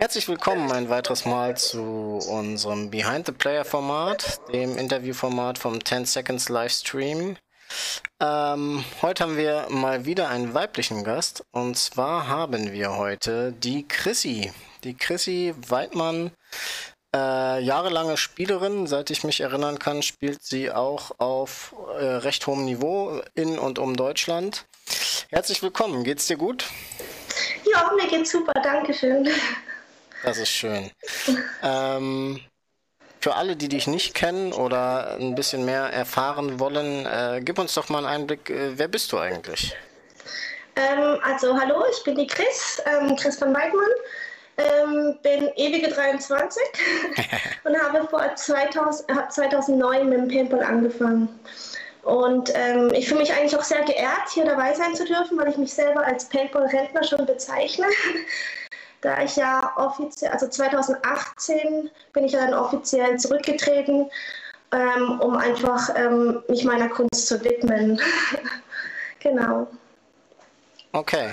Herzlich willkommen ein weiteres Mal zu unserem Behind the Player Format, dem Interviewformat vom 10 Seconds Livestream. Ähm, heute haben wir mal wieder einen weiblichen Gast und zwar haben wir heute die Chrissy. Die Chrissy Weidmann, äh, jahrelange Spielerin, seit ich mich erinnern kann, spielt sie auch auf äh, recht hohem Niveau in und um Deutschland. Herzlich willkommen, geht's dir gut? Ja, mir geht's super, danke schön. Das ist schön. Ähm, für alle, die dich nicht kennen oder ein bisschen mehr erfahren wollen, äh, gib uns doch mal einen Einblick, äh, wer bist du eigentlich? Ähm, also hallo, ich bin die Chris, ähm, Chris von Weidmann, ähm, bin ewige 23 und habe vor 2000, hab 2009 mit dem Paintball angefangen. Und ähm, ich fühle mich eigentlich auch sehr geehrt, hier dabei sein zu dürfen, weil ich mich selber als Paintball-Rentner schon bezeichne da ich ja offiziell, also 2018 bin ich ja dann offiziell zurückgetreten, ähm, um einfach ähm, mich meiner Kunst zu widmen. genau. Okay.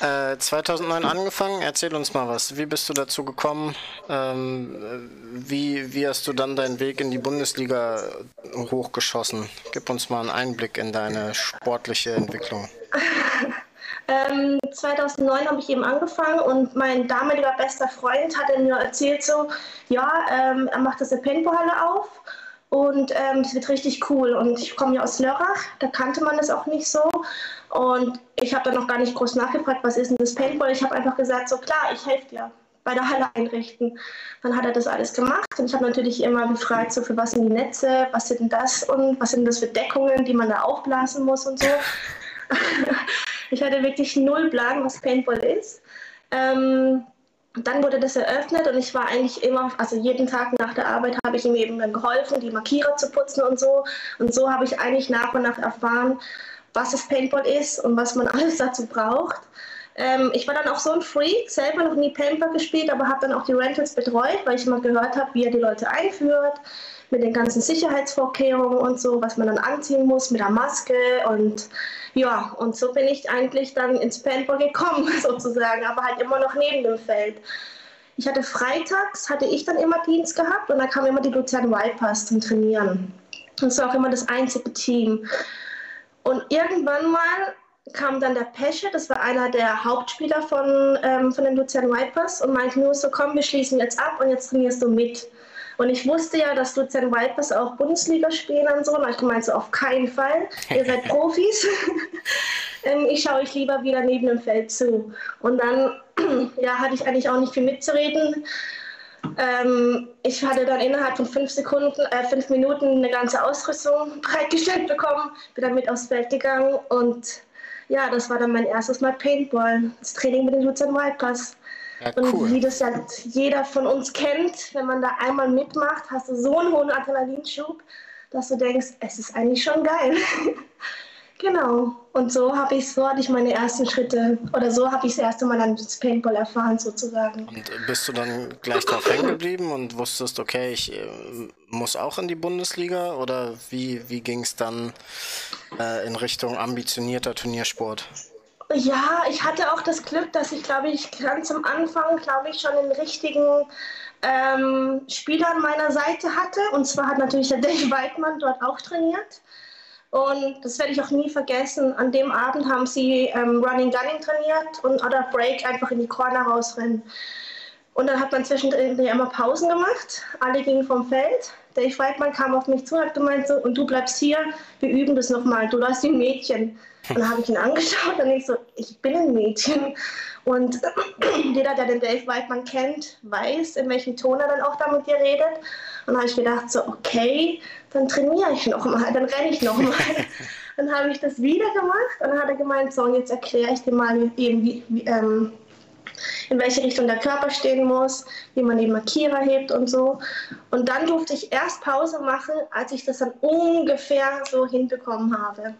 Äh, 2009 angefangen, erzähl uns mal was. Wie bist du dazu gekommen? Ähm, wie, wie hast du dann deinen Weg in die Bundesliga hochgeschossen? Gib uns mal einen Einblick in deine sportliche Entwicklung. Ähm, 2009 habe ich eben angefangen und mein damaliger bester Freund hat mir erzählt so, ja, ähm, er macht das eine Paintballhalle auf und ähm, das wird richtig cool. Und ich komme ja aus Lörrach, da kannte man das auch nicht so. Und ich habe dann noch gar nicht groß nachgefragt, was ist denn das Paintball? Ich habe einfach gesagt, so klar, ich helfe dir bei der Halle einrichten. Dann hat er das alles gemacht und ich habe natürlich immer gefragt, so für was sind die Netze, was sind das und was sind das für Deckungen, die man da aufblasen muss und so. Ich hatte wirklich null Plan, was Paintball ist. Ähm, dann wurde das eröffnet und ich war eigentlich immer, also jeden Tag nach der Arbeit habe ich ihm eben dann geholfen, die Markierer zu putzen und so. Und so habe ich eigentlich nach und nach erfahren, was das Paintball ist und was man alles dazu braucht. Ähm, ich war dann auch so ein Freak, selber noch nie Paintball gespielt, aber habe dann auch die Rentals betreut, weil ich immer gehört habe, wie er die Leute einführt, mit den ganzen Sicherheitsvorkehrungen und so, was man dann anziehen muss mit der Maske und ja, und so bin ich eigentlich dann ins Paintball gekommen sozusagen, aber halt immer noch neben dem Feld. Ich hatte freitags, hatte ich dann immer Dienst gehabt und da kamen immer die Luzern Vipers zum Trainieren. Das war auch immer das einzige Team. Und irgendwann mal kam dann der Pesche, das war einer der Hauptspieler von, ähm, von den Luzern Vipers und meinte nur so, komm, wir schließen jetzt ab und jetzt trainierst du mit. Und ich wusste ja, dass Luzern Vipers auch Bundesliga spielen und so. Und ich gemeint, so auf keinen Fall. Ihr seid Profis. Ähm, ich schaue euch lieber wieder neben dem Feld zu. Und dann ja, hatte ich eigentlich auch nicht viel mitzureden. Ähm, ich hatte dann innerhalb von fünf Sekunden, äh, fünf Minuten eine ganze Ausrüstung bereitgestellt bekommen, bin dann mit aufs Feld gegangen und ja, das war dann mein erstes Mal Paintball, das Training mit den Luzern Wildpass. Ja, cool. Und wie das ja jeder von uns kennt, wenn man da einmal mitmacht, hast du so einen hohen Adrenalinschub, dass du denkst, es ist eigentlich schon geil. genau. Und so habe ich so hatte ich meine ersten Schritte oder so habe ich das erste Mal dann das Paintball erfahren sozusagen. Und bist du dann gleich darauf hängen geblieben und wusstest, okay, ich äh, muss auch in die Bundesliga oder wie, wie ging es dann äh, in Richtung ambitionierter Turniersport? Ja, ich hatte auch das Glück, dass ich, glaube ich, ganz am Anfang, glaube ich, schon den richtigen ähm, Spieler an meiner Seite hatte. Und zwar hat natürlich der Dave Weidmann dort auch trainiert. Und das werde ich auch nie vergessen. An dem Abend haben sie ähm, Running Gunning trainiert und Other Break einfach in die Corner rausrennen. Und dann hat man zwischendrin immer Pausen gemacht. Alle gingen vom Feld. Dave Weidmann kam auf mich zu und hat gemeint so, und du bleibst hier, wir üben das nochmal. Du läufst wie ein Mädchen. Dann habe ich ihn angeschaut und ich so, ich bin ein Mädchen. Und jeder, der den Dave Weidmann kennt, weiß, in welchem Ton er dann auch da mit dir redet. Und dann habe ich gedacht, so, okay, dann trainiere ich nochmal, dann renne ich nochmal. dann habe ich das wieder gemacht und dann hat er gemeint, so, und jetzt erkläre ich dir mal, eben, wie, wie, ähm, in welche Richtung der Körper stehen muss, wie man den Markierer hebt und so. Und dann durfte ich erst Pause machen, als ich das dann ungefähr so hinbekommen habe.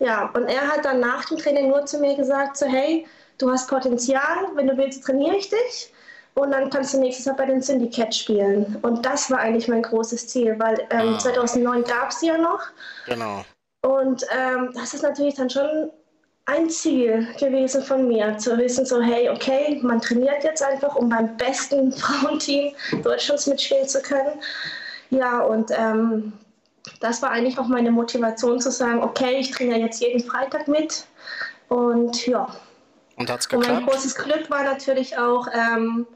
Ja, und er hat dann nach dem Training nur zu mir gesagt, so hey, du hast Potenzial, wenn du willst, trainiere ich dich und dann kannst du nächstes Jahr bei den Syndicate spielen. Und das war eigentlich mein großes Ziel, weil ähm, ah. 2009 gab es ja noch. Genau. Und ähm, das ist natürlich dann schon ein Ziel gewesen von mir, zu wissen, so hey, okay, man trainiert jetzt einfach, um beim besten Frauenteam Deutschlands mitspielen zu können. Ja, und ähm, das war eigentlich auch meine Motivation zu sagen, okay, ich trainiere jetzt jeden Freitag mit. Und ja. Und hat's geklappt? Und mein großes Glück war natürlich auch, ähm,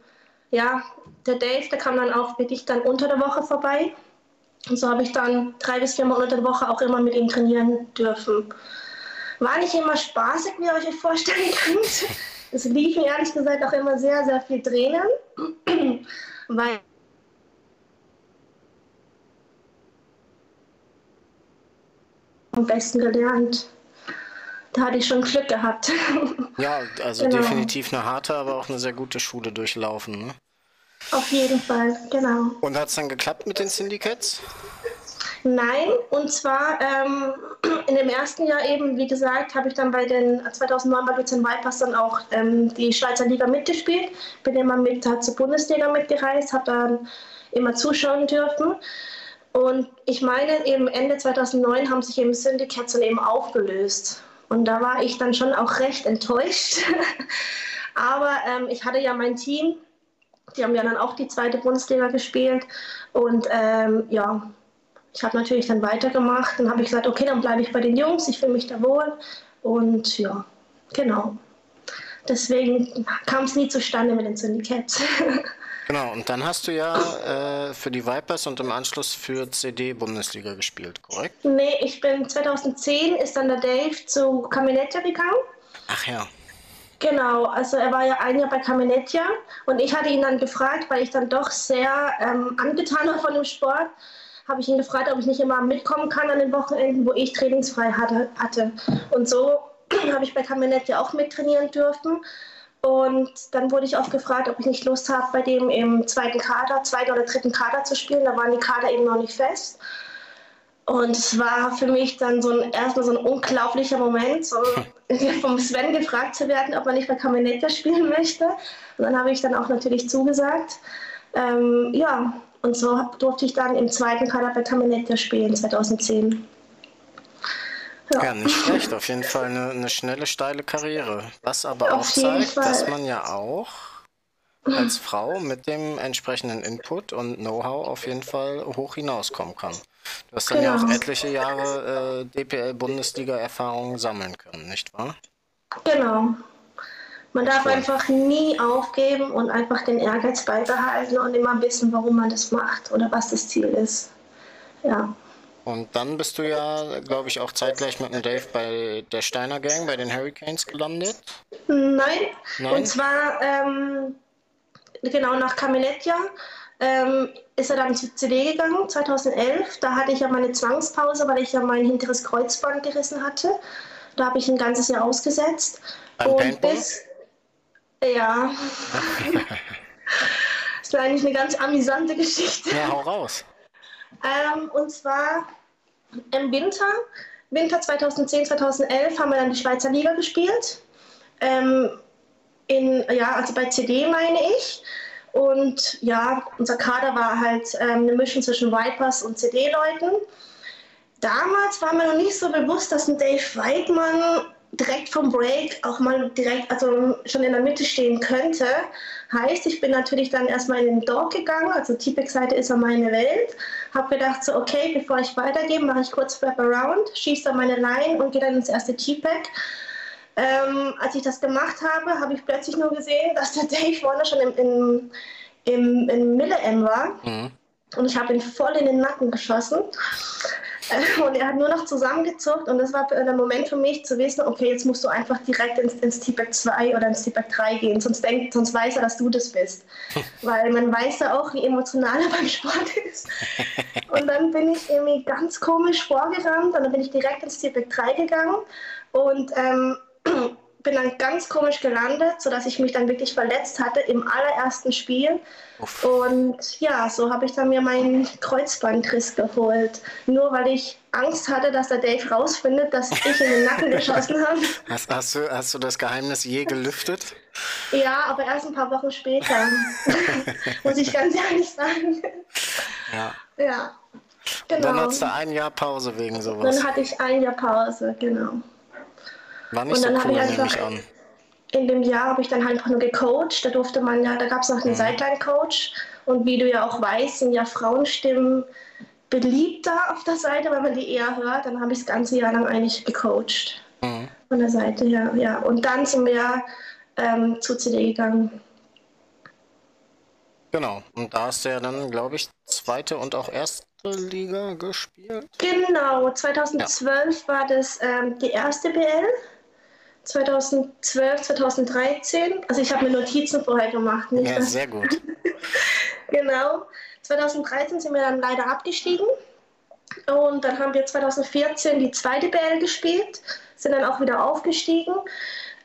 ja, der Dave, der kam dann auch wirklich dann unter der Woche vorbei. Und so habe ich dann drei bis vier Mal unter der Woche auch immer mit ihm trainieren dürfen. War nicht immer spaßig, wie ihr euch vorstellen könnt. Es liefen ehrlich gesagt auch immer sehr, sehr viel Tränen, weil am besten gelernt. Da hatte ich schon Glück gehabt. Ja, also genau. definitiv eine harte, aber auch eine sehr gute Schule durchlaufen. Ne? Auf jeden Fall, genau. Und hat es dann geklappt mit den Syndicates? Nein, und zwar ähm, in dem ersten Jahr eben, wie gesagt, habe ich dann bei den 2009 bei Luzern Vipers dann auch ähm, die Schweizer Liga mitgespielt. Bin immer mit zur Bundesliga mitgereist, habe dann immer zuschauen dürfen. Und ich meine, eben Ende 2009 haben sich eben Syndicates dann eben aufgelöst. Und da war ich dann schon auch recht enttäuscht. Aber ähm, ich hatte ja mein Team, die haben ja dann auch die zweite Bundesliga gespielt. Und ähm, ja, ich habe natürlich dann weitergemacht. Dann habe ich gesagt, okay, dann bleibe ich bei den Jungs, ich fühle mich da wohl. Und ja, genau. Deswegen kam es nie zustande mit den Syndicates. Genau, und dann hast du ja äh, für die Vipers und im Anschluss für CD Bundesliga gespielt, korrekt? Nee, ich bin 2010 ist dann der Dave zu Caminettia gegangen. Ach ja. Genau, also er war ja ein Jahr bei Caminettia und ich hatte ihn dann gefragt, weil ich dann doch sehr ähm, angetan war von dem Sport, habe ich ihn gefragt, ob ich nicht immer mitkommen kann an den Wochenenden, wo ich trainingsfrei hatte. hatte. Und so habe ich bei Kabinett ja auch mittrainieren dürfen. Und dann wurde ich oft gefragt, ob ich nicht Lust habe, bei dem im zweiten Kader, zweiten oder dritten Kader zu spielen. Da waren die Kader eben noch nicht fest. Und es war für mich dann so ein, erstmal so ein unglaublicher Moment, so vom Sven gefragt zu werden, ob er nicht bei Kamenetia spielen möchte. Und dann habe ich dann auch natürlich zugesagt. Ähm, ja, und so durfte ich dann im zweiten Kader bei Caminetta spielen, 2010. Ja. ja. nicht schlecht. Auf jeden Fall eine, eine schnelle, steile Karriere. Was aber auf auch zeigt, Fall. dass man ja auch als Frau mit dem entsprechenden Input und Know-how auf jeden Fall hoch hinauskommen kann. Du hast dann genau. ja auch genau. etliche Jahre äh, DPL-Bundesliga-Erfahrungen sammeln können, nicht wahr? Genau. Man darf einfach nie aufgeben und einfach den Ehrgeiz beibehalten und immer wissen, warum man das macht oder was das Ziel ist. Ja. Und dann bist du ja, glaube ich, auch zeitgleich mit dem Dave bei der Steiner Gang, bei den Hurricanes gelandet? Nein. Nein? Und zwar, ähm, genau nach Caminettia ähm, ist er dann zur CD gegangen, 2011. Da hatte ich ja meine Zwangspause, weil ich ja mein hinteres Kreuzband gerissen hatte. Da habe ich ein ganzes Jahr ausgesetzt. Beim und Paintball? bis ja. das war eigentlich eine ganz amüsante Geschichte. Ja, hau raus. Ähm, und zwar im Winter, Winter 2010, 2011 haben wir dann die Schweizer Liga gespielt. Ähm, in, ja, also bei CD meine ich. Und ja, unser Kader war halt ähm, eine Mischung zwischen Vipers und CD-Leuten. Damals war mir noch nicht so bewusst, dass ein Dave Weidmann direkt vom Break auch mal direkt, also schon in der Mitte stehen könnte. Heißt, ich bin natürlich dann erstmal in den Dog gegangen, also T-Pack-Seite ist ja meine Welt. Habe gedacht, so okay, bevor ich weitergehe, mache ich kurz Wrap Around, schieße dann meine Line und gehe dann ins erste T-Pack. Ähm, als ich das gemacht habe, habe ich plötzlich nur gesehen, dass der Dave vorne schon im, im, im, im Mille-M war. Mhm. Und ich habe ihn voll in den Nacken geschossen. Und er hat nur noch zusammengezuckt und das war der Moment für mich zu wissen, okay, jetzt musst du einfach direkt ins, ins T-Back 2 oder ins T-Back 3 gehen, sonst, denkt, sonst weiß er, dass du das bist. Weil man weiß ja auch, wie emotional er beim Sport ist. Und dann bin ich irgendwie ganz komisch vorgerannt und dann bin ich direkt ins T-Back 3 gegangen und ähm, bin dann ganz komisch gelandet, sodass ich mich dann wirklich verletzt hatte im allerersten Spiel. Uff. Und ja, so habe ich dann mir meinen Kreuzbandriss geholt. Nur weil ich Angst hatte, dass der Dave rausfindet, dass ich in den Nacken geschossen habe. Hast, hast, du, hast du das Geheimnis je gelüftet? Ja, aber erst ein paar Wochen später. Muss ich ganz ehrlich sagen. Ja. Ja. Genau. dann hattest du ein Jahr Pause wegen sowas. Dann hatte ich ein Jahr Pause, genau. War nicht und dann so cool, nehme ich an. In dem Jahr habe ich dann halt einfach nur gecoacht. Da durfte man ja, da gab es noch einen mhm. Sideline-Coach. Und wie du ja auch weißt, sind ja Frauenstimmen beliebter auf der Seite, weil man die eher hört. Dann habe ich das ganze Jahr lang eigentlich gecoacht. Mhm. Von der Seite her, ja. Und dann sind wir ähm, zu CD gegangen. Genau, und da hast du ja dann, glaube ich, zweite und auch erste Liga gespielt. Genau, 2012 ja. war das ähm, die erste BL. 2012, 2013. Also ich habe mir Notizen vorher gemacht. Nicht ja, sehr gut. genau. 2013 sind wir dann leider abgestiegen. Und dann haben wir 2014 die zweite BL gespielt, sind dann auch wieder aufgestiegen.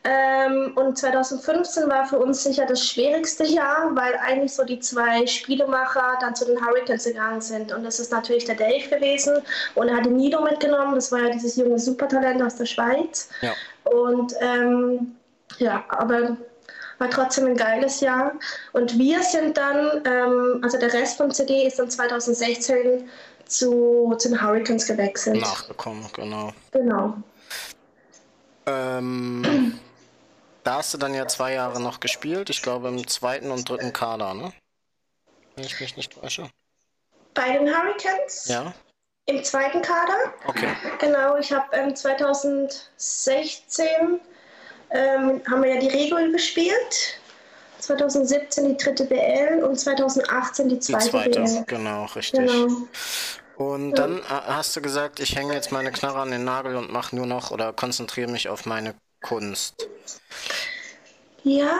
Ähm, und 2015 war für uns sicher das schwierigste Jahr, weil eigentlich so die zwei Spielemacher dann zu den Hurricanes gegangen sind. Und das ist natürlich der Dave gewesen. Und er hat den Nido mitgenommen. Das war ja dieses junge Supertalent aus der Schweiz. Ja. Und ähm, ja, aber war trotzdem ein geiles Jahr. Und wir sind dann, ähm, also der Rest vom CD ist dann 2016 zu, zu den Hurricanes gewechselt. Nachgekommen, genau. Genau. Ähm, da hast du dann ja zwei Jahre noch gespielt, ich glaube im zweiten und dritten Kader, ne? Wenn ich mich nicht täusche. Bei den Hurricanes? Ja. Im zweiten Kader. Okay. Genau, ich habe ähm, 2016 ähm, haben wir ja die Regel gespielt. 2017 die dritte BL und 2018 die zweite, die zweite BL. Genau, richtig. Genau. Und dann äh, hast du gesagt, ich hänge jetzt meine Knarre an den Nagel und mache nur noch oder konzentriere mich auf meine Kunst. Ja.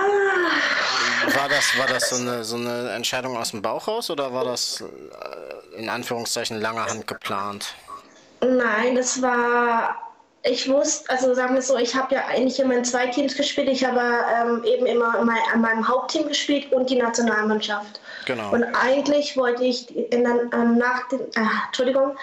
War das, war das so, eine, so eine Entscheidung aus dem Bauch raus oder war das äh, in Anführungszeichen langer Hand geplant? Nein, das war ich wusste, also sagen wir so, ich habe ja eigentlich immer in zwei Teams gespielt. Ich habe ähm, eben immer mein, an meinem Hauptteam gespielt und die Nationalmannschaft. Genau. Und eigentlich wollte ich in, ähm, nach den, äh, Entschuldigung,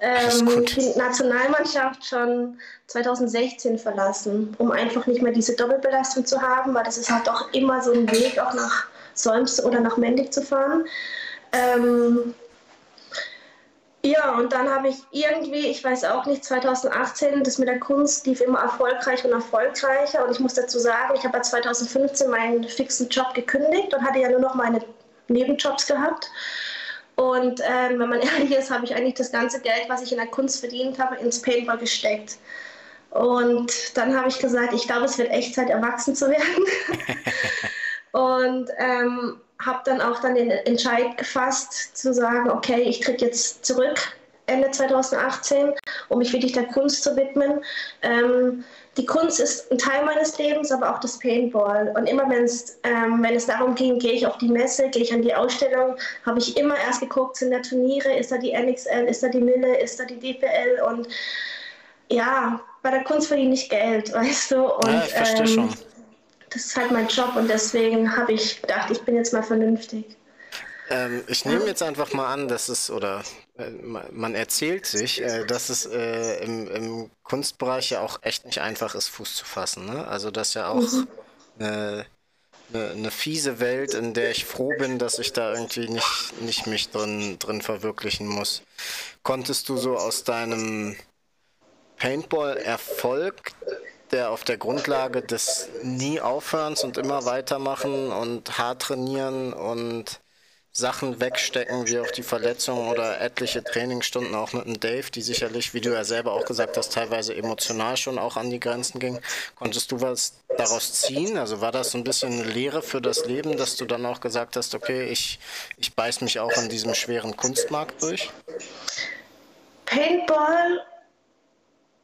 ähm, die Nationalmannschaft schon 2016 verlassen, um einfach nicht mehr diese Doppelbelastung zu haben, weil das ist halt doch immer so ein Weg, auch nach Solms oder nach Mendig zu fahren. Ähm, ja, und dann habe ich irgendwie, ich weiß auch nicht, 2018, das mit der Kunst lief immer erfolgreich und erfolgreicher. Und ich muss dazu sagen, ich habe ja 2015 meinen fixen Job gekündigt und hatte ja nur noch meine Nebenjobs gehabt. Und ähm, wenn man ehrlich ist, habe ich eigentlich das ganze Geld, was ich in der Kunst verdient habe, ins Paintball gesteckt. Und dann habe ich gesagt, ich glaube, es wird echt Zeit, erwachsen zu werden. und ähm, habe dann auch dann den Entscheid gefasst, zu sagen, okay, ich tritt jetzt zurück Ende 2018, um mich wirklich der Kunst zu widmen. Ähm, die Kunst ist ein Teil meines Lebens, aber auch das Paintball. Und immer wenn es, ähm, wenn es darum ging, gehe ich auf die Messe, gehe ich an die Ausstellung, habe ich immer erst geguckt, sind da Turniere, ist da die NXL, ist da die Mille, ist da die DPL und ja, bei der Kunst verdiene ich Geld, weißt du. Und, ja, ich verstehe ähm, schon das ist halt mein Job und deswegen habe ich gedacht, ich bin jetzt mal vernünftig. Ähm, ich nehme jetzt einfach mal an, dass es, oder man erzählt sich, äh, dass es äh, im, im, Kunstbereich ja auch echt nicht einfach ist, Fuß zu fassen. Ne? Also das ist ja auch mhm. eine, eine, eine, fiese Welt, in der ich froh bin, dass ich da irgendwie nicht, nicht mich drin, drin verwirklichen muss. Konntest du so aus deinem Paintball-Erfolg der auf der Grundlage des nie Aufhörens und immer weitermachen und hart trainieren und Sachen wegstecken, wie auch die Verletzungen oder etliche Trainingsstunden auch mit dem Dave, die sicherlich, wie du ja selber auch gesagt hast, teilweise emotional schon auch an die Grenzen gingen. Konntest du was daraus ziehen? Also war das so ein bisschen eine Lehre für das Leben, dass du dann auch gesagt hast, okay, ich, ich beiß mich auch an diesem schweren Kunstmarkt durch? Paintball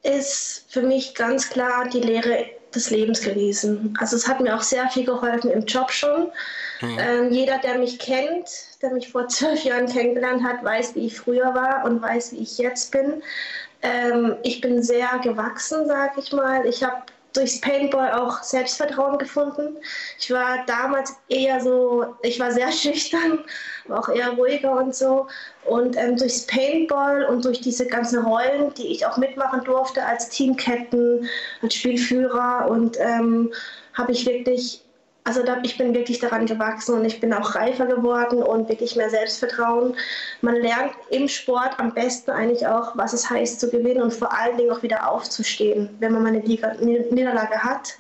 ist für mich ganz klar die Lehre des Lebens gewesen. Also es hat mir auch sehr viel geholfen im Job schon. Mhm. Ähm, jeder, der mich kennt, der mich vor zwölf Jahren kennengelernt hat, weiß, wie ich früher war und weiß, wie ich jetzt bin. Ähm, ich bin sehr gewachsen, sage ich mal. Ich habe durchs Paintball auch Selbstvertrauen gefunden. Ich war damals eher so, ich war sehr schüchtern, war auch eher ruhiger und so. Und ähm, durchs Paintball und durch diese ganzen Rollen, die ich auch mitmachen durfte als Team-Captain, als Spielführer und ähm, habe ich wirklich also da, ich bin wirklich daran gewachsen und ich bin auch reifer geworden und wirklich mehr Selbstvertrauen. Man lernt im Sport am besten eigentlich auch, was es heißt zu gewinnen und vor allen Dingen auch wieder aufzustehen, wenn man mal eine Liga, Niederlage hat.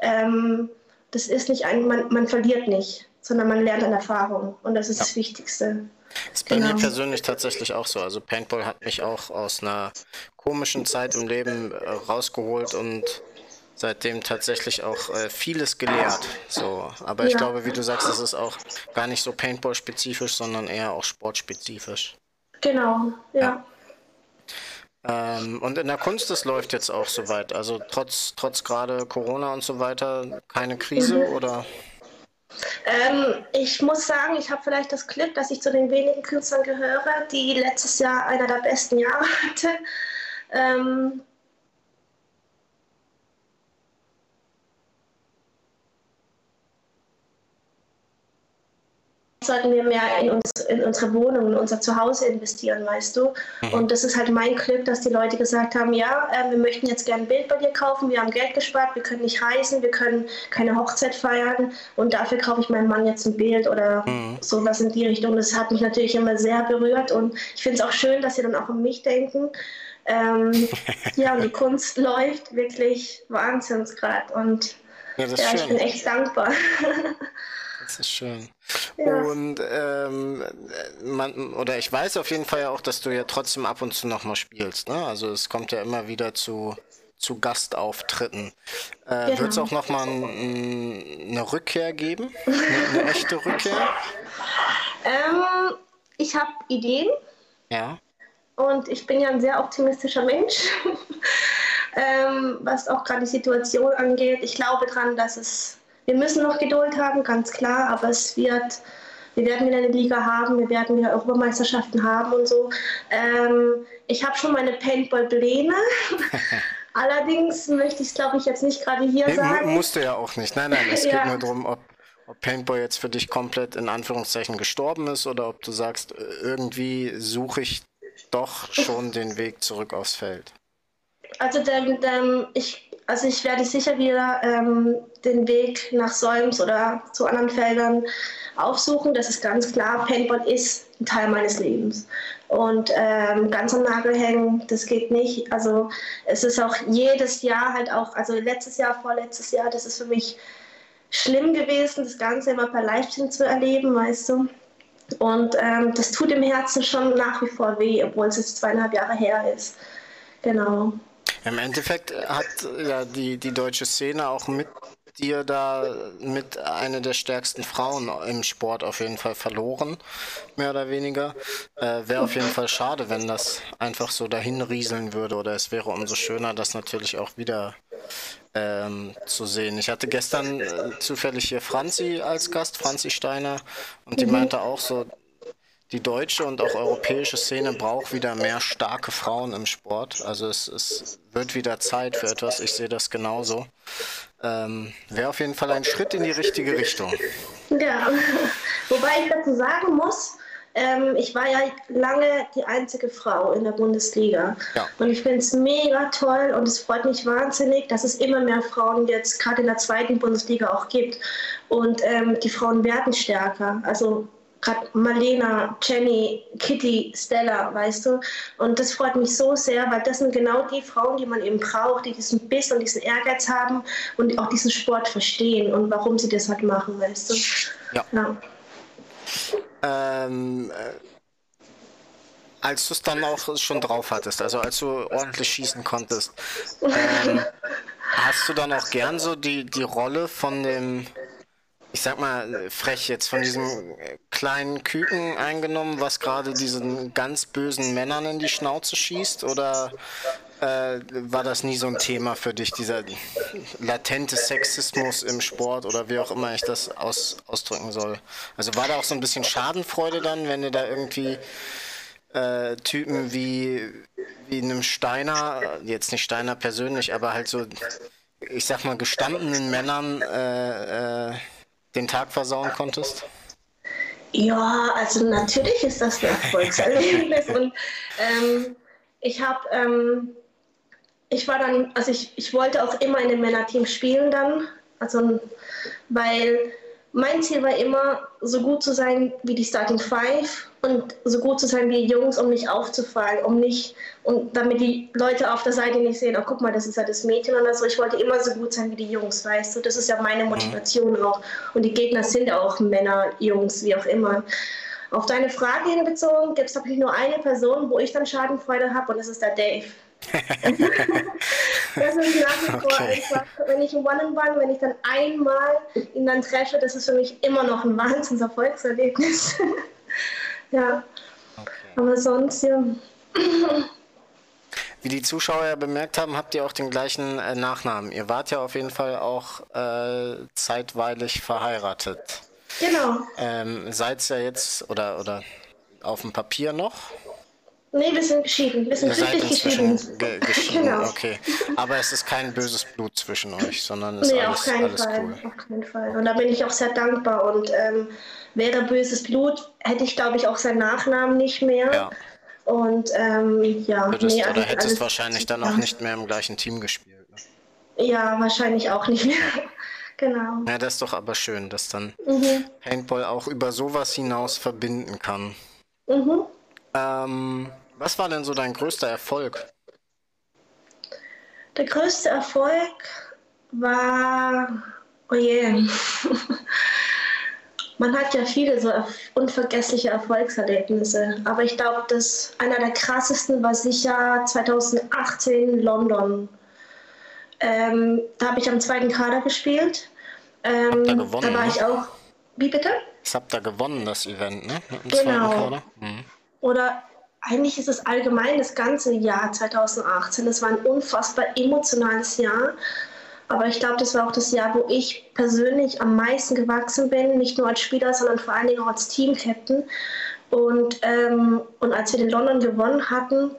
Ähm, das ist nicht ein, man, man verliert nicht, sondern man lernt an Erfahrung und das ist ja. das Wichtigste. Das ist bei genau. mir persönlich tatsächlich auch so. Also Paintball hat mich auch aus einer komischen Zeit im Leben äh, rausgeholt und seitdem tatsächlich auch äh, vieles gelehrt. So, aber ja. ich glaube, wie du sagst, es ist auch gar nicht so Paintball-spezifisch, sondern eher auch sportspezifisch. Genau, ja. ja. Ähm, und in der Kunst, das läuft jetzt auch soweit. Also trotz, trotz gerade Corona und so weiter, keine Krise mhm. oder? Ähm, ich muss sagen, ich habe vielleicht das Glück, dass ich zu den wenigen Künstlern gehöre, die letztes Jahr einer der besten Jahre hatte. Ähm, sollten wir mehr in, uns, in unsere Wohnung, in unser Zuhause investieren, weißt du. Mhm. Und das ist halt mein Glück, dass die Leute gesagt haben, ja, äh, wir möchten jetzt gerne ein Bild bei dir kaufen, wir haben Geld gespart, wir können nicht reisen, wir können keine Hochzeit feiern und dafür kaufe ich meinem Mann jetzt ein Bild oder mhm. sowas in die Richtung. Das hat mich natürlich immer sehr berührt und ich finde es auch schön, dass sie dann auch an mich denken. Ähm, ja, und die Kunst läuft wirklich wahnsinnsgrad und ja, ja ich bin echt dankbar. Das ist schön. Ja. Und ähm, man, oder ich weiß auf jeden Fall ja auch, dass du ja trotzdem ab und zu nochmal spielst. Ne? Also es kommt ja immer wieder zu, zu Gastauftritten. Äh, genau. Wird es auch nochmal ein, eine Rückkehr geben? Eine, eine echte Rückkehr? Ähm, ich habe Ideen. Ja. Und ich bin ja ein sehr optimistischer Mensch, ähm, was auch gerade die Situation angeht. Ich glaube daran, dass es wir müssen noch Geduld haben, ganz klar, aber es wird, wir werden wieder eine Liga haben, wir werden wieder Europameisterschaften haben und so. Ähm, ich habe schon meine Paintball-Pläne. Allerdings möchte ich es, glaube ich, jetzt nicht gerade hier nee, sagen. Musst du ja auch nicht. Nein, nein, es ja. geht nur darum, ob, ob Paintball jetzt für dich komplett in Anführungszeichen gestorben ist oder ob du sagst, irgendwie suche ich doch schon den Weg zurück aufs Feld. Also, denn, denn ich also ich werde sicher wieder ähm, den Weg nach Solms oder zu anderen Feldern aufsuchen. Das ist ganz klar. Paintball ist ein Teil meines Lebens. Und ähm, ganz am Nagel hängen, das geht nicht. Also es ist auch jedes Jahr halt auch, also letztes Jahr, vorletztes Jahr, das ist für mich schlimm gewesen, das Ganze immer per Livestream zu erleben, weißt du. Und ähm, das tut im Herzen schon nach wie vor weh, obwohl es jetzt zweieinhalb Jahre her ist. Genau. Im Endeffekt hat ja die, die deutsche Szene auch mit dir da mit einer der stärksten Frauen im Sport auf jeden Fall verloren, mehr oder weniger. Äh, wäre auf jeden Fall schade, wenn das einfach so dahin rieseln würde oder es wäre umso schöner, das natürlich auch wieder ähm, zu sehen. Ich hatte gestern äh, zufällig hier Franzi als Gast, Franzi Steiner, und die mhm. meinte auch so, die deutsche und auch europäische Szene braucht wieder mehr starke Frauen im Sport. Also es, es wird wieder Zeit für etwas. Ich sehe das genauso. Ähm, Wäre auf jeden Fall ein Schritt in die richtige Richtung. Ja, wobei ich dazu sagen muss, ähm, ich war ja lange die einzige Frau in der Bundesliga. Ja. Und ich finde es mega toll und es freut mich wahnsinnig, dass es immer mehr Frauen jetzt gerade in der zweiten Bundesliga auch gibt. Und ähm, die Frauen werden stärker. Also gerade Marlena, Jenny, Kitty, Stella, weißt du. Und das freut mich so sehr, weil das sind genau die Frauen, die man eben braucht, die diesen Biss und diesen Ehrgeiz haben und auch diesen Sport verstehen und warum sie das halt machen, weißt du. Ja. ja. Ähm, äh, als du es dann auch schon drauf hattest, also als du ordentlich schießen konntest, ähm, hast du dann auch gern so die, die Rolle von dem ich sag mal, frech jetzt von diesem kleinen Küken eingenommen, was gerade diesen ganz bösen Männern in die Schnauze schießt? Oder äh, war das nie so ein Thema für dich, dieser latente Sexismus im Sport oder wie auch immer ich das aus, ausdrücken soll? Also war da auch so ein bisschen Schadenfreude dann, wenn du da irgendwie äh, Typen wie, wie einem Steiner, jetzt nicht Steiner persönlich, aber halt so, ich sag mal, gestandenen Männern äh, äh, den Tag versauen konntest? Ja, also natürlich ist das ein Erfolgserlebnis. und ähm, ich habe, ähm, ich war dann, also ich, ich wollte auch immer in einem Männerteam spielen dann. Also weil mein Ziel war immer, so gut zu sein wie die Starting Five und so gut zu sein wie die Jungs, um nicht aufzufallen, um nicht, und damit die Leute auf der Seite nicht sehen, oh guck mal, das ist ja das Mädchen oder so. Ich wollte immer so gut sein wie die Jungs, weißt du. Das ist ja meine mhm. Motivation auch. Und die Gegner sind auch Männer, Jungs, wie auch immer. Auf deine Frage hinbezogen gibt es wirklich nur eine Person, wo ich dann Schadenfreude habe und das ist der Dave. das ist nach wie vor okay. einfach, wenn ich ein One-in-One, wenn ich dann einmal ihn dann treffe, das ist für mich immer noch ein Wahnsinnserfolgserlebnis. ja. Okay. Aber sonst, ja. Wie die Zuschauer ja bemerkt haben, habt ihr auch den gleichen äh, Nachnamen. Ihr wart ja auf jeden Fall auch äh, zeitweilig verheiratet. Genau. Ähm, seid ihr jetzt oder, oder auf dem Papier noch? Nee, wir sind geschieden. Wir sind schriftlich geschieden. Ge geschieden. genau. Okay. Aber es ist kein böses Blut zwischen euch, sondern es nee, ist alles, auf keinen alles Fall. cool. Auf keinen Fall. Und da bin ich auch sehr dankbar. Und ähm, wäre böses Blut, hätte ich, glaube ich, auch seinen Nachnamen nicht mehr. Ja. Und ähm, ja, Würdest, nee, oder hättest wahrscheinlich dann auch nicht mehr im gleichen Team gespielt. Ne? Ja, wahrscheinlich auch nicht mehr. genau. Ja, das ist doch aber schön, dass dann mhm. Paintball auch über sowas hinaus verbinden kann. Mhm. Ähm, was war denn so dein größter Erfolg? Der größte Erfolg war, oh yeah. Man hat ja viele so unvergessliche Erfolgserlebnisse, aber ich glaube, dass einer der krassesten war sicher 2018 London. Ähm, da habe ich am zweiten Kader gespielt. Ähm, da, gewonnen, da war ne? ich auch. Wie bitte? Ich habe da gewonnen, das Event, ne? genau. Mhm. Oder eigentlich ist es allgemein das ganze Jahr 2018. Es war ein unfassbar emotionales Jahr. Aber ich glaube, das war auch das Jahr, wo ich persönlich am meisten gewachsen bin, nicht nur als Spieler, sondern vor allen Dingen auch als Team-Captain. Und, ähm, und als wir den London gewonnen hatten,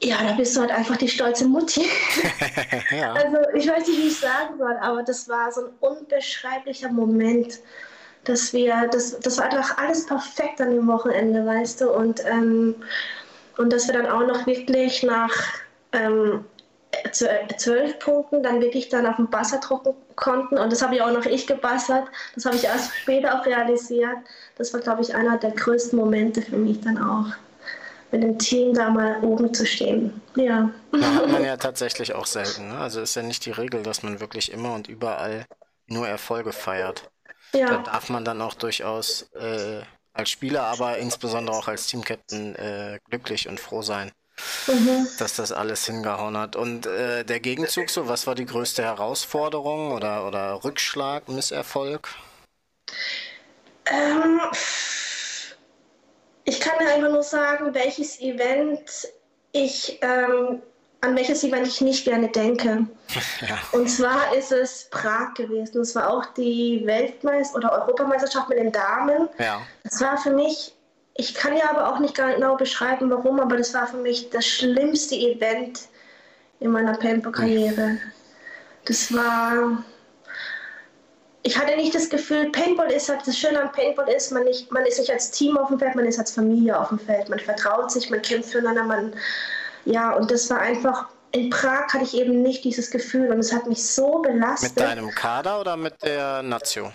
ja, da bist du halt einfach die stolze Mutti. ja. Also ich weiß nicht, wie ich sagen soll, aber das war so ein unbeschreiblicher Moment dass wir, das, das war einfach alles perfekt an dem Wochenende, weißt du, und, ähm, und dass wir dann auch noch wirklich nach ähm, zwölf Punkten dann wirklich dann auf dem Basser drucken konnten und das habe ich auch noch ich gebassert, das habe ich erst später auch realisiert. Das war, glaube ich, einer der größten Momente für mich dann auch mit dem Team da mal oben zu stehen. Ja. Da hat man ja tatsächlich auch selten. Ne? Also ist ja nicht die Regel, dass man wirklich immer und überall nur Erfolge feiert. Ja. Da darf man dann auch durchaus äh, als Spieler, aber insbesondere auch als Teamcaptain äh, glücklich und froh sein, mhm. dass das alles hingehauen hat. Und äh, der Gegenzug so, was war die größte Herausforderung oder, oder Rückschlag, Misserfolg? Ähm, ich kann einfach nur sagen, welches Event ich ähm, an welches Event ich nicht gerne denke. Ja. Und zwar ist es Prag gewesen. Es war auch die Weltmeister- oder Europameisterschaft mit den Damen. Ja. Das war für mich, ich kann ja aber auch nicht genau beschreiben, warum, aber das war für mich das schlimmste Event in meiner Paintball-Karriere. Das war. Ich hatte nicht das Gefühl, Paintball ist halt, das Schöne am Paintball ist, man, nicht, man ist nicht als Team auf dem Feld, man ist als Familie auf dem Feld. Man vertraut sich, man kämpft füreinander, man ja, und das war einfach, in Prag hatte ich eben nicht dieses Gefühl und es hat mich so belastet. Mit deinem Kader oder mit der Nazio?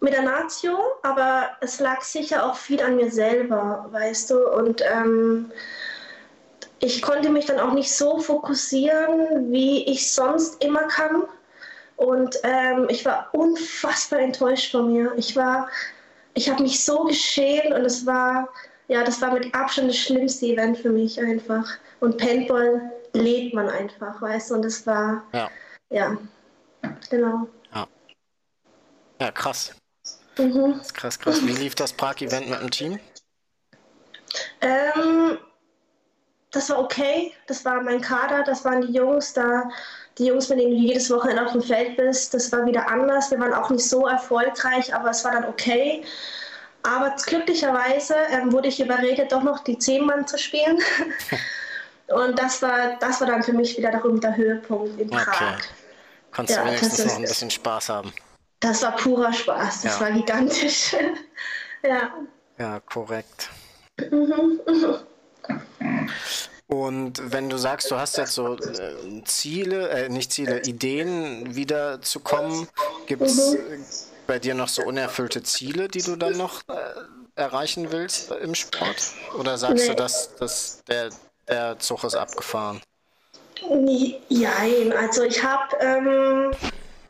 Mit der Nazio, aber es lag sicher auch viel an mir selber, weißt du, und ähm, ich konnte mich dann auch nicht so fokussieren, wie ich sonst immer kann. Und ähm, ich war unfassbar enttäuscht von mir. Ich war, ich habe mich so geschämt und es war, ja, das war mit Abstand das schlimmste Event für mich einfach. Und Paintball lebt man einfach, weißt du, und das war, ja, ja genau. Ja, ja krass. Mhm. Das krass, krass. Wie lief das Prag-Event mit dem Team? Ähm, das war okay. Das war mein Kader, das waren die Jungs da. Die Jungs, mit denen du jedes Wochenende auf dem Feld bist, das war wieder anders. Wir waren auch nicht so erfolgreich, aber es war dann okay. Aber glücklicherweise ähm, wurde ich überredet, doch noch die Zehn-Mann zu spielen. Und das war, das war dann für mich wieder darum der Höhepunkt in Prag. Okay. Konntest ja, du wenigstens noch ein bisschen Spaß haben? Das war purer Spaß, das ja. war gigantisch. ja. Ja, korrekt. Mhm. Und wenn du sagst, du hast jetzt so äh, Ziele, äh, nicht Ziele, Ideen wieder zu kommen, gibt es mhm. Bei dir noch so unerfüllte Ziele, die du dann noch äh, erreichen willst im Sport? Oder sagst nee. du, dass, dass der, der Zug ist abgefahren? Nein, also ich habe ähm,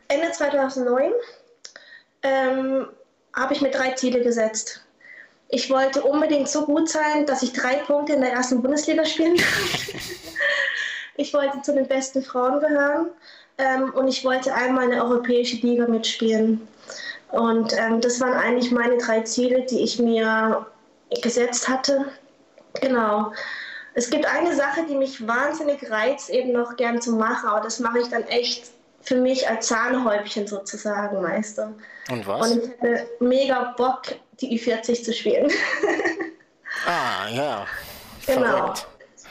Ende 2009 ähm, habe ich mir drei Ziele gesetzt. Ich wollte unbedingt so gut sein, dass ich drei Punkte in der ersten Bundesliga spielen kann. ich wollte zu den besten Frauen gehören ähm, und ich wollte einmal eine europäische Liga mitspielen. Und ähm, das waren eigentlich meine drei Ziele, die ich mir gesetzt hatte. Genau. Es gibt eine Sache, die mich wahnsinnig reizt, eben noch gern zu machen, aber das mache ich dann echt für mich als Zahnhäubchen sozusagen, Meister. Und was? Und ich hätte mega Bock, die Ü40 zu spielen. ah, ja. Genau. Verrückt.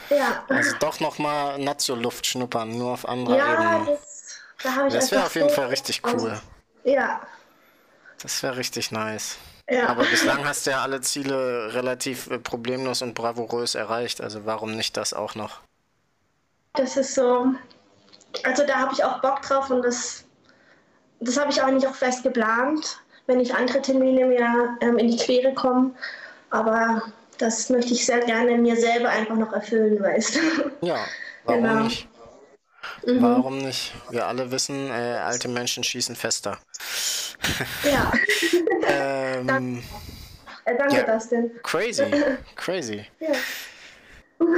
Ja. Also doch nochmal Nazio-Luft schnuppern, nur auf anderer ja, Ebene. Das, da das wäre auf jeden Fall richtig cool. Ja. Das wäre richtig nice. Ja. Aber bislang hast du ja alle Ziele relativ äh, problemlos und bravourös erreicht. Also warum nicht das auch noch? Das ist so. Also da habe ich auch Bock drauf und das, das habe ich auch nicht auch fest geplant wenn nicht andere Termine mir ähm, in die Quere kommen. Aber das möchte ich sehr gerne mir selber einfach noch erfüllen, weißt du. Ja, warum genau. nicht? Mhm. Warum nicht? Wir alle wissen, äh, alte Menschen schießen fester. Ja. ähm, äh, danke, ja, Dustin. Crazy, crazy. Ja.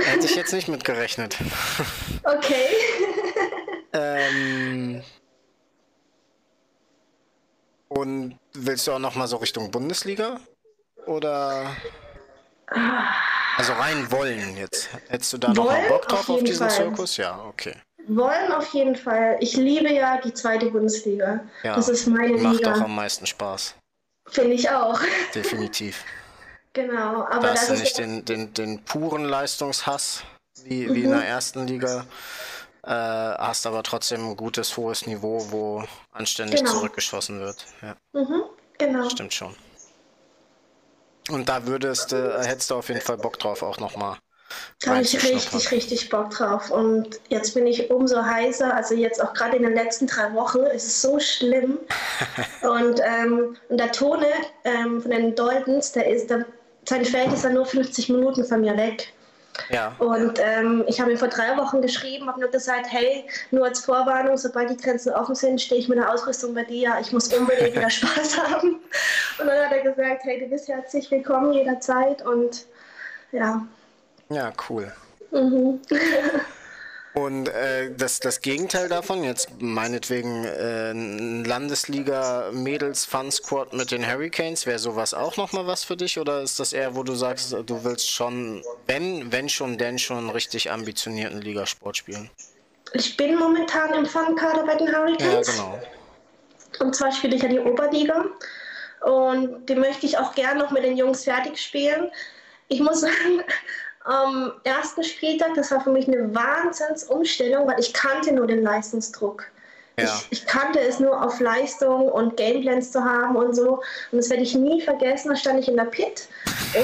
Hätte ich jetzt nicht mitgerechnet. Okay. ähm, und willst du auch noch mal so Richtung Bundesliga? Oder. Also rein wollen jetzt. Hättest du da wollen noch mal Bock drauf auf, auf diesen Fall. Zirkus? Ja, okay. Wollen auf jeden Fall. Ich liebe ja die zweite Bundesliga. Ja, das ist meine macht Liga. Macht auch am meisten Spaß. Finde ich auch. Definitiv. genau. Aber da hast du nicht den, den, den puren Leistungshass wie, mhm. wie in der ersten Liga, äh, hast aber trotzdem ein gutes, hohes Niveau, wo anständig genau. zurückgeschossen wird. Ja. Mhm, genau. Stimmt schon. Und da würdest, äh, hättest du auf jeden Fall Bock drauf, auch nochmal. Da habe ich richtig, richtig Bock drauf. Und jetzt bin ich umso heißer. Also jetzt auch gerade in den letzten drei Wochen ist es so schlimm. und, ähm, und der Tone ähm, von den Daltons, der ist, der, sein Feld ist dann nur 50 Minuten von mir weg. Ja. Und ähm, ich habe ihm vor drei Wochen geschrieben, habe nur gesagt, hey, nur als Vorwarnung, sobald die Grenzen offen sind, stehe ich mit der Ausrüstung bei dir. Ich muss unbedingt wieder Spaß haben. Und dann hat er gesagt, hey, du bist herzlich willkommen jederzeit. Und ja. Ja, cool. Mhm. Und äh, das, das Gegenteil davon, jetzt meinetwegen äh, ein Landesliga-Mädels-Fun-Squad mit den Hurricanes, wäre sowas auch nochmal was für dich? Oder ist das eher, wo du sagst, du willst schon, wenn, wenn schon, denn schon richtig ambitionierten Ligasport spielen? Ich bin momentan im Fun-Kader bei den Hurricanes. Ja, genau. Und zwar spiele ich ja die Oberliga. Und die möchte ich auch gerne noch mit den Jungs fertig spielen. Ich muss sagen, am ersten Spieltag, das war für mich eine Wahnsinnsumstellung, weil ich kannte nur den Leistungsdruck. Ja. Ich, ich, kannte es nur auf Leistung und Gameplans zu haben und so. Und das werde ich nie vergessen. Da stand ich in der Pit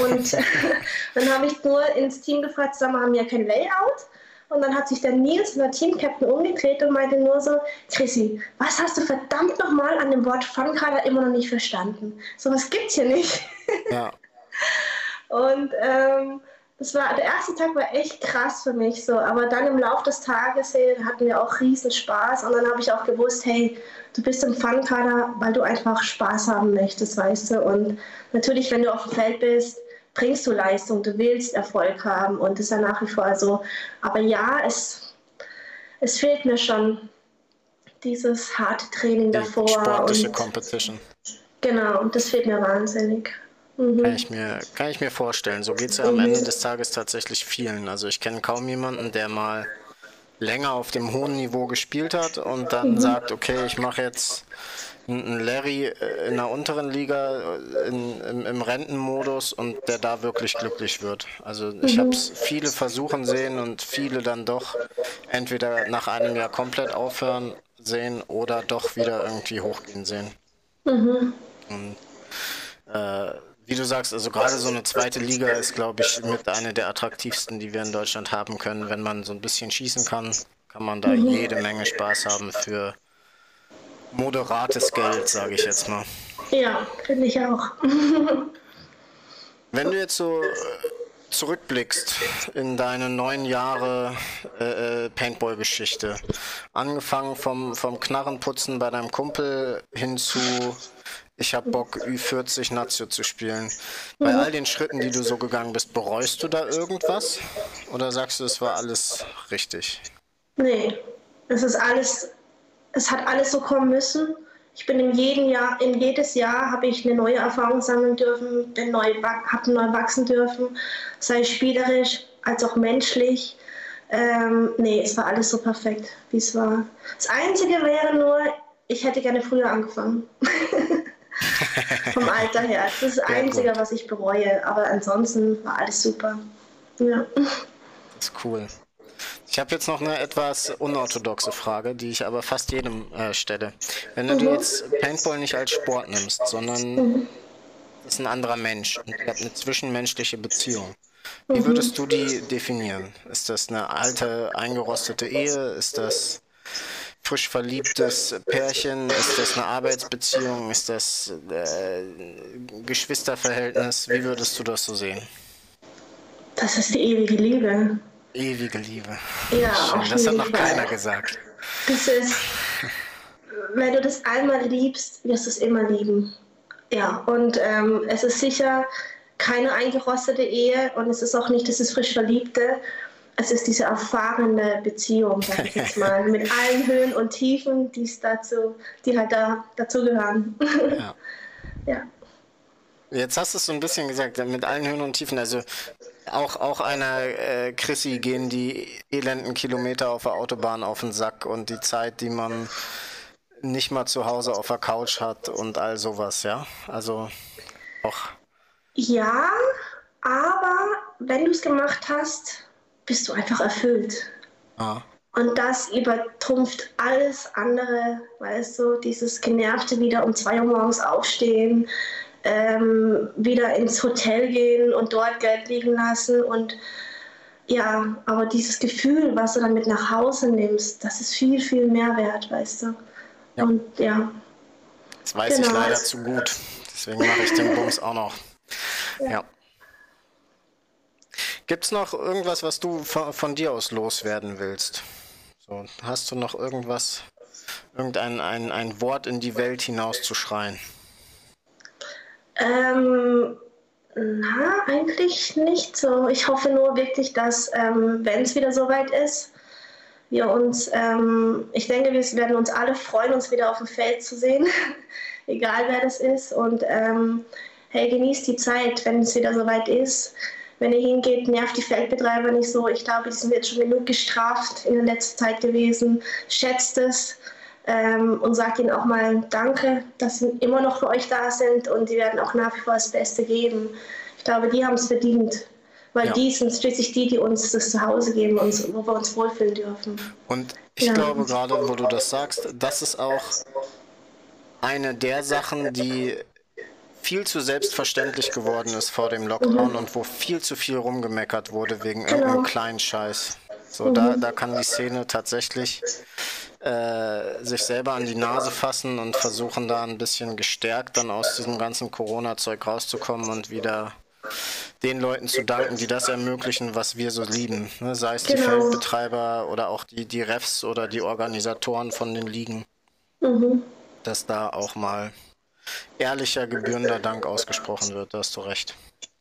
und dann habe ich nur ins Team gefragt, sag mal, haben wir kein Layout? Und dann hat sich der Nils, der Teamcaptain, umgedreht und meinte nur so, Chrissy, was hast du verdammt nochmal an dem Wort Funkader immer noch nicht verstanden? So was gibt's hier nicht. Ja. und ähm, das war, der erste Tag war echt krass für mich so, aber dann im Laufe des Tages hey, hatten wir auch riesen Spaß und dann habe ich auch gewusst, hey, du bist im Fun-Kader, weil du einfach Spaß haben möchtest, weißt du. Und natürlich, wenn du auf dem Feld bist, bringst du Leistung, du willst Erfolg haben und das ist ja nach wie vor so. Aber ja, es, es fehlt mir schon dieses harte Training davor. Die sportliche und, Competition. Genau, und das fehlt mir wahnsinnig. Mhm. Kann, ich mir, kann ich mir vorstellen. So geht es ja am Ende des Tages tatsächlich vielen. Also ich kenne kaum jemanden, der mal länger auf dem hohen Niveau gespielt hat und dann mhm. sagt, okay, ich mache jetzt einen Larry äh, in der unteren Liga äh, in, im, im, Rentenmodus und der da wirklich glücklich wird. Also ich mhm. habe viele versuchen sehen und viele dann doch entweder nach einem Jahr komplett aufhören sehen oder doch wieder irgendwie hochgehen sehen. Mhm. Und, äh, Wie du sagst, also gerade so eine zweite Liga ist, glaube ich, mit einer der attraktivsten, die wir in Deutschland haben können. Wenn man so ein bisschen schießen kann, kann man da mhm. jede Menge Spaß haben für moderates Geld, sage ich jetzt mal. Ja, finde ich auch. Wenn du jetzt so äh, zurückblickst in deine neun Jahre äh, äh, Paintball-Geschichte, angefangen vom, vom Knarrenputzen bei deinem Kumpel hin zu ich habe Bock, Ü40 Nazio zu spielen. Bei all den Schritten, die du so gegangen bist, bereust du da irgendwas? Oder sagst du, es war alles richtig? Nee, es ist alles, es hat alles so kommen müssen. Ich bin in jedem Jahr, in jedes Jahr habe ich eine neue Erfahrung sammeln dürfen, neu, habe neu wachsen dürfen, sei spielerisch als auch menschlich. Ähm, nee, es war alles so perfekt, wie es war. Das Einzige wäre nur, ich hätte gerne früher angefangen. Vom Alter her. Das ist das Einzige, was ich bereue. Aber ansonsten war alles super. Ja. Das ist cool. Ich habe jetzt noch eine etwas unorthodoxe Frage, die ich aber fast jedem äh, stelle. Wenn du mhm. dir jetzt Paintball nicht als Sport nimmst, sondern mhm. ist ein anderer Mensch und ihr habt eine zwischenmenschliche Beziehung, wie mhm. würdest du die definieren? Ist das eine alte, eingerostete Ehe? Ist das frisch verliebtes Pärchen? Ist das eine Arbeitsbeziehung? Ist das äh, Geschwisterverhältnis? Wie würdest du das so sehen? Das ist die ewige Liebe. Ewige Liebe. Ja, Schön, das hat noch keiner gesagt. Das ist, wenn du das einmal liebst, wirst du es immer lieben. Ja, und ähm, es ist sicher keine eingerostete Ehe und es ist auch nicht ist frisch Verliebte es ist diese erfahrene Beziehung, sag ich jetzt mal, mit allen Höhen und Tiefen, die dazu, die halt da dazugehören. Ja. ja. Jetzt hast du es so ein bisschen gesagt, mit allen Höhen und Tiefen. Also auch, auch einer äh, Chrissy gehen die elenden Kilometer auf der Autobahn auf den Sack und die Zeit, die man nicht mal zu Hause auf der Couch hat und all sowas, ja? Also auch. Ja, aber wenn du es gemacht hast, bist du einfach erfüllt. Ah. Und das übertrumpft alles andere, weißt du, dieses genervte wieder um zwei Uhr morgens aufstehen, ähm, wieder ins Hotel gehen und dort Geld liegen lassen und ja, aber dieses Gefühl, was du dann mit nach Hause nimmst, das ist viel, viel mehr wert, weißt du. Ja. Und ja. Das weiß genau. ich leider zu gut. Deswegen mache ich den Bums auch noch. ja. ja. Gibt es noch irgendwas, was du von, von, dir aus loswerden willst? So, hast du noch irgendwas, irgendein ein, ein Wort in die Welt hinauszuschreien? Ähm, na, eigentlich nicht so. Ich hoffe nur wirklich, dass, ähm, wenn es wieder soweit ist, wir uns, ähm, ich denke, wir werden uns alle freuen, uns wieder auf dem Feld zu sehen, egal wer das ist. Und ähm, hey, genießt die Zeit, wenn es wieder soweit ist wenn ihr hingeht, nervt die Feldbetreiber nicht so. Ich glaube, die sind jetzt schon genug gestraft in der letzten Zeit gewesen. Schätzt es ähm, und sagt ihnen auch mal Danke, dass sie immer noch für euch da sind und die werden auch nach wie vor das Beste geben. Ich glaube, die haben es verdient. Weil ja. die sind schließlich die, die uns das Zuhause geben, uns, wo wir uns wohlfühlen dürfen. Und ich ja. glaube gerade, wo du das sagst, das ist auch eine der Sachen, die viel zu selbstverständlich geworden ist vor dem Lockdown mhm. und wo viel zu viel rumgemeckert wurde wegen genau. irgendeinem kleinen Scheiß. So, mhm. da, da kann die Szene tatsächlich äh, sich selber an die Nase fassen und versuchen da ein bisschen gestärkt dann aus diesem ganzen Corona-Zeug rauszukommen und wieder den Leuten zu danken, die das ermöglichen, was wir so lieben. Ne? Sei es genau. die Feldbetreiber oder auch die, die Refs oder die Organisatoren von den Ligen. Mhm. Dass da auch mal ehrlicher, gebührender Dank ausgesprochen wird. Da hast du recht.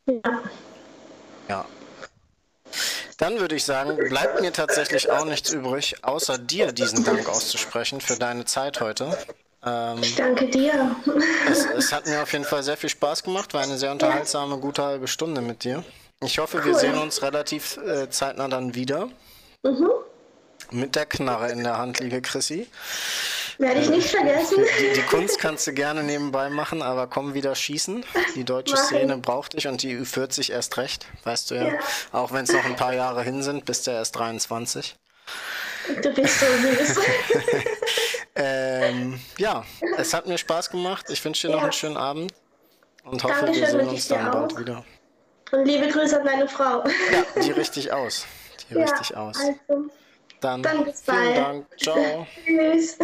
Ja. Ja. Dann würde ich sagen, bleibt mir tatsächlich auch nichts übrig, außer dir diesen Dank auszusprechen für deine Zeit heute. Ähm, ich danke dir. Es, es, hat mir auf jeden Fall sehr viel Spaß gemacht, war eine sehr unterhaltsame, gute halbe Stunde mit dir. Ich hoffe, cool. wir sehen uns relativ äh, zeitnah dann wieder. Mhm. Mit der Knarre in der Hand, liebe Chrissy. Werde ich nicht vergessen. Die, die, Kunst kannst du gerne nebenbei machen, aber komm wieder schießen. Die deutsche Mach Szene ich. braucht dich und die Ü40 erst recht, weißt du ja. ja. Auch wenn es noch ein paar Jahre hin sind, bist du erst 23. Du bist so süß. ähm, ja, es hat mir Spaß gemacht. Ich wünsche dir ja. noch einen schönen Abend. Und hoffe, Dankeschön, wir sehen uns dann bald wieder. Und liebe Grüße an deine Frau. Ja, die richtig aus. Die ja, richtig aus. Also, dann, dann bis bald. Dank. Ciao. Tschüss.